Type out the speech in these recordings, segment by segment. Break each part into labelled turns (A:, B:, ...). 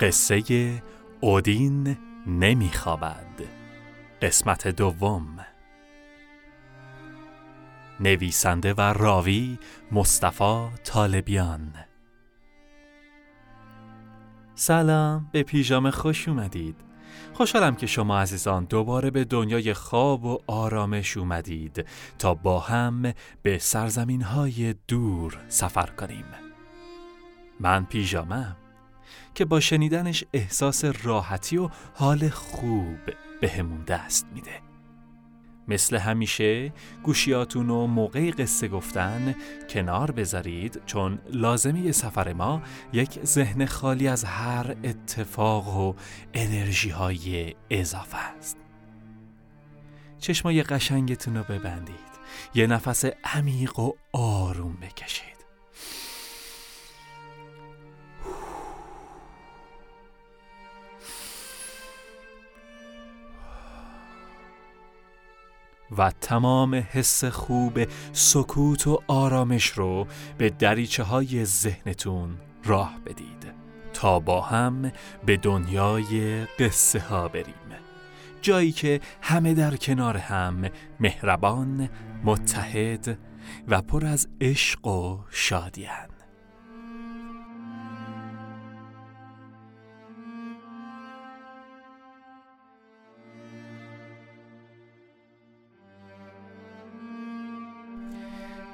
A: قصه اودین نمیخوابد. قسمت دوم. نویسنده و راوی مصطفی طالبیان. سلام به پیژامه خوش اومدید. خوشحالم که شما عزیزان دوباره به دنیای خواب و آرامش اومدید تا با هم به سرزمین های دور سفر کنیم. من پیژامم که با شنیدنش احساس راحتی و حال خوب بهمون دست میده. مثل همیشه گوشیاتون رو موقع قصه گفتن کنار بذارید چون لازمه سفر ما یک ذهن خالی از هر اتفاق و انرژی های اضافه است. چشمای قشنگتون رو ببندید. یه نفس عمیق و آروم بکشید. و تمام حس خوب سکوت و آرامش رو به دریچه های ذهنتون راه بدید تا با هم به دنیای قصه ها بریم. جایی که همه در کنار هم مهربان، متحد و پر از عشق و شادیان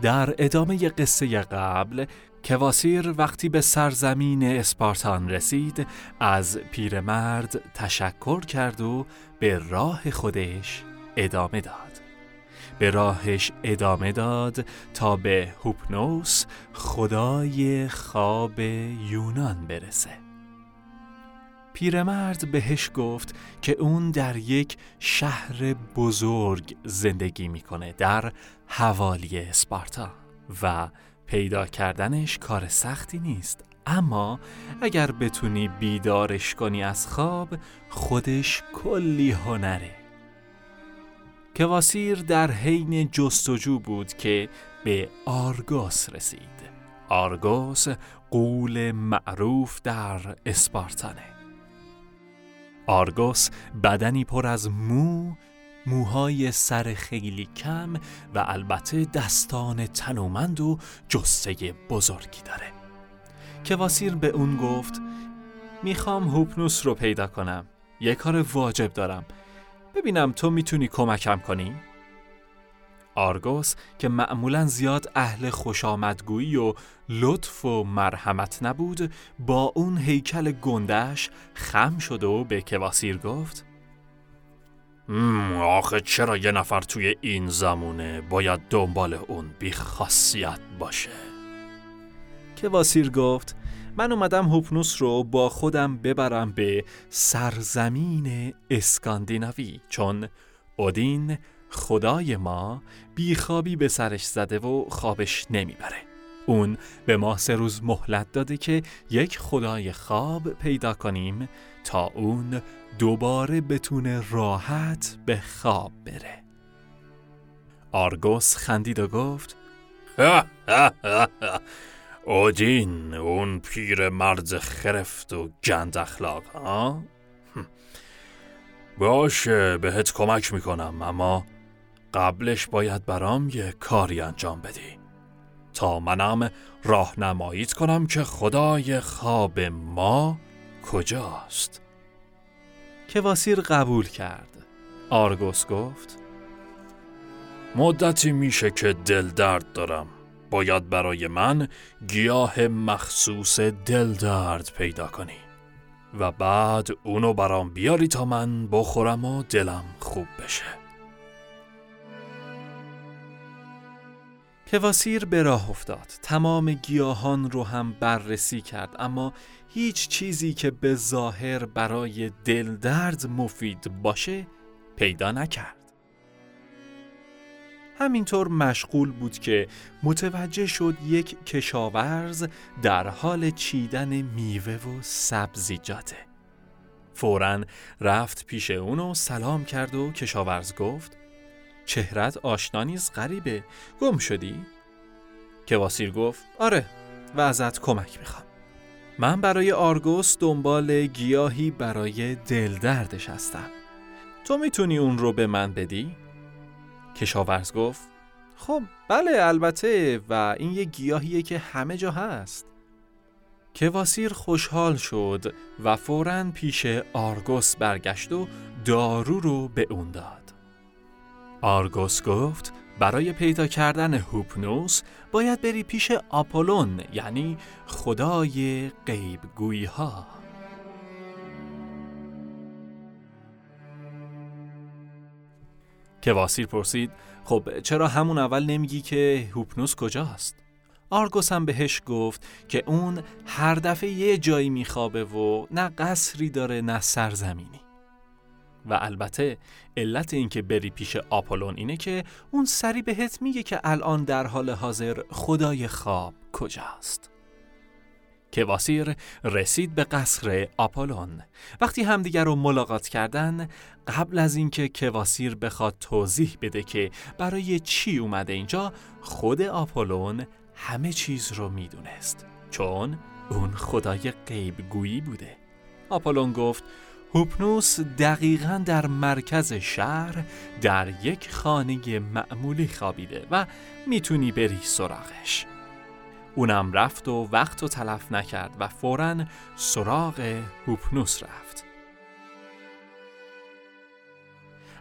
A: در ادامه قصه قبل کواسیر وقتی به سرزمین اسپارتان رسید از پیرمرد تشکر کرد و به راه خودش ادامه داد. به راهش ادامه داد تا به هوپنوس خدای خواب یونان برسه. پیرمرد بهش گفت که اون در یک شهر بزرگ زندگی می‌کنه در حوالی اسپارتا و پیدا کردنش کار سختی نیست. اما اگر بتونی بیدارش کنی از خواب خودش کلی هنره. کواسیر در حین جستجو بود که به آرگوس رسید. آرگوس قول معروف در اسپارتانه. آرگوس بدنی پر از مو موهای سر خیلی کم و البته دستان تنومند و جسته بزرگی داره. کواسیر به اون گفت می‌خوام هوپنوس رو پیدا کنم. یه کار واجب دارم. ببینم تو می‌تونی کمکم کنی؟ آرگوس که معمولا زیاد اهل خوشامدگویی و لطف و مرحمت نبود با اون هیکل گندش خم شد و به کواسیر گفت
B: آخه چرا یه نفر توی این زمونه باید دنبال اون بیخاصیت باشه؟
A: کواسیر گفت من اومدم هوپنوس رو با خودم ببرم به سرزمین اسکاندیناوی چون اودین خدای ما بیخوابی به سرش زده و خوابش نمی‌بره اون به ما سه روز مهلت داده که یک خدای خواب پیدا کنیم تا اون دوباره بتونه راحت به خواب بره آرگوس خندید و گفت
B: اودین اون پیر مرد خرفت و گند اخلاق ها؟ باشه بهت کمک می‌کنم اما قبلش باید برام یه کاری انجام بدی. تا منم راهنماییت کنم که خدای خواب ما کجاست.
A: کواسیر قبول کرد. آرگوس گفت
B: مدتی میشه که دل درد دارم. باید برای من گیاه مخصوص دل درد پیدا کنی. و بعد اونو برام بیاری تا من بخورم و دلم خوب بشه.
A: کواسیر به راه افتاد. تمام گیاهان رو هم بررسی کرد اما هیچ چیزی که به ظاهر برای دل درد مفید باشه پیدا نکرد. همینطور مشغول بود که متوجه شد یک کشاورز در حال چیدن میوه و سبزیجاته. فورا رفت پیش اونو سلام کرد و کشاورز گفت چهرت آشنا نیست غریبه گم شدی؟ کواسیر گفت آره و ازت کمک می‌خوام من برای آرگوس دنبال گیاهی برای دل دردش هستم تو می‌تونی اون رو به من بدی؟ کشاورز گفت خب بله البته و این یه گیاهیه که همه جا هست کواسیر خوشحال شد و فوراً پیش آرگوس برگشت و دارو رو به اون داد. آرگوس گفت برای پیدا کردن هوپنوس باید بری پیش آپولون یعنی خدای غیبگویی ها. کواسیر پرسید خب چرا همون اول نمیگی که هوپنوس کجاست؟ آرگوس هم بهش گفت که اون هر دفعه یه جایی میخوابه و نه قصری داره نه سرزمینی و البته علت اینکه بری پیش آپولون اینه که اون سری بهت میگه که الان در حال حاضر خدای خواب کجاست. کواسیر رسید به قصر آپولون. وقتی همدیگر رو ملاقات کردن قبل از اینکه کواسیر بخواد توضیح بده که برای چی اومده اینجا خود آپولون همه چیز رو می‌دونست. چون اون خدای غیبگویی بوده. آپولون گفت هوپنوس دقیقا در مرکز شهر در یک خانه معمولی خوابیده و می‌تونی بری سراغش. اونم رفت و وقت و تلف نکرد و فورا سراغ هوپنوس رفت.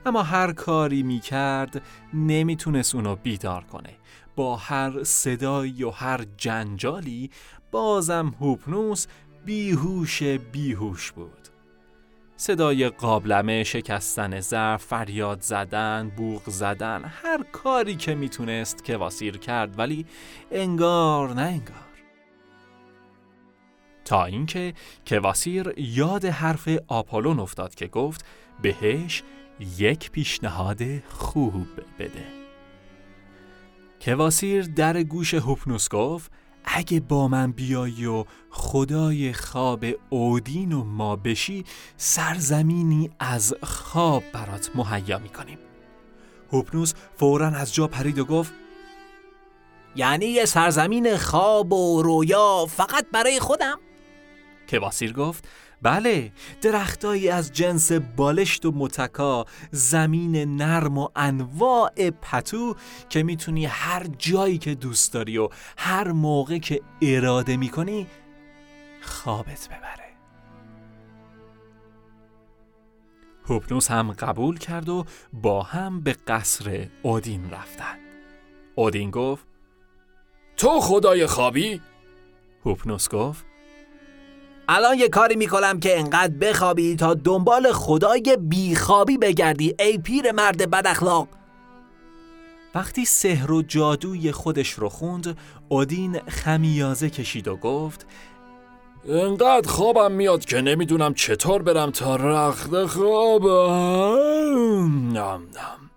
A: اما هر کاری می‌کرد نمی‌تونست اونو بیدار کنه. با هر صدایی و هر جنجالی بازم هوپنوس بیهوش بیهوش بود. صدای قابلمه شکستن ظرف فریاد زدن بوغ زدن هر کاری که می‌تونست کواسیر کرد ولی انگار نه انگار. تا اینکه کواسیر یاد حرف آپولون افتاد که گفت بهش یک پیشنهاد خوب بده. کواسیر در گوش هوپنوس گفت اگه با من بیایی و خدای خواب اودین و ما بشی سرزمینی از خواب برات مهیا می‌کنیم هوپنوس فورا از جا پرید و گفت
C: یعنی یه سرزمین خواب و رویا فقط برای خودم؟
A: کواسیر گفت بله درختایی از جنس بالشت و متکا زمین نرم و انواع پتو که می‌تونی هر جایی که دوست داری و هر موقع که اراده می‌کنی خوابت ببره هوپنوس هم قبول کرد و با هم به قصر اودین رفتن اودین گفت
B: تو خدای خوابی؟
A: هوپنوس گفت
C: الان یه کاری می‌کنم که انقدر بخوابی تا دنبال خدای بیخوابی بگردی ای پیر مرد بد اخلاق
A: وقتی سحر و جادوی خودش رو خوند اودین خمیازه کشید و گفت
B: انقدر خوابم میاد که نمی‌دونم چطور برم تا رخت خوابم. نم نم.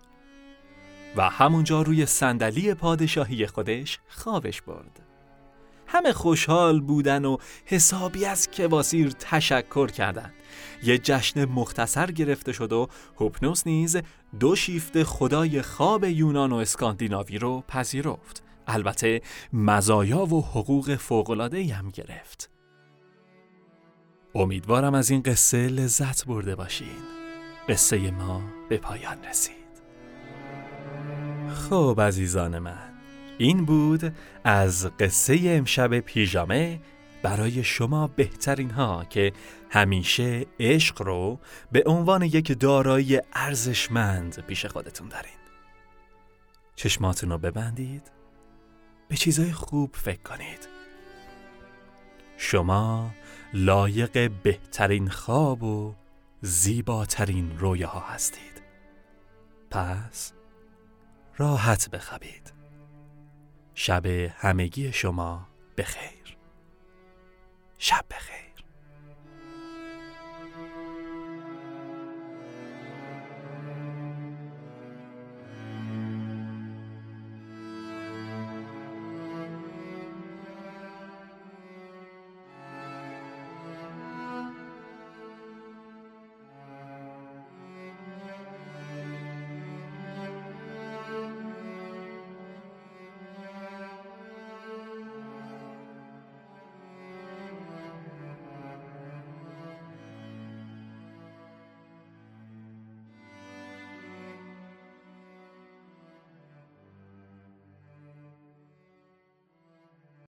A: و همونجا روی صندلی پادشاهی خودش خوابش برد. همه خوشحال بودن و حسابی از کواسیر تشکر کردند. یه جشن مختصر گرفته شد و هوپنوس نیز دو شیفت خدای خواب یونان و اسکاندیناوی رو پذیرفت. البته مزایا و حقوق فوق‌العاده‌ای هم گرفت. امیدوارم از این قصه لذت برده باشین. قصه ما به پایان رسید. خب عزیزان من این بود از قصه امشب پیژامه برای شما بهترین ها که همیشه عشق رو به عنوان یک دارایی ارزشمند پیش خودتون دارین. چشماتون رو ببندید به چیزای خوب فکر کنید. شما لایق بهترین خواب و زیباترین رویاها هستید. پس راحت بخوابید. شب همگی شما بخیر. شب بخیر.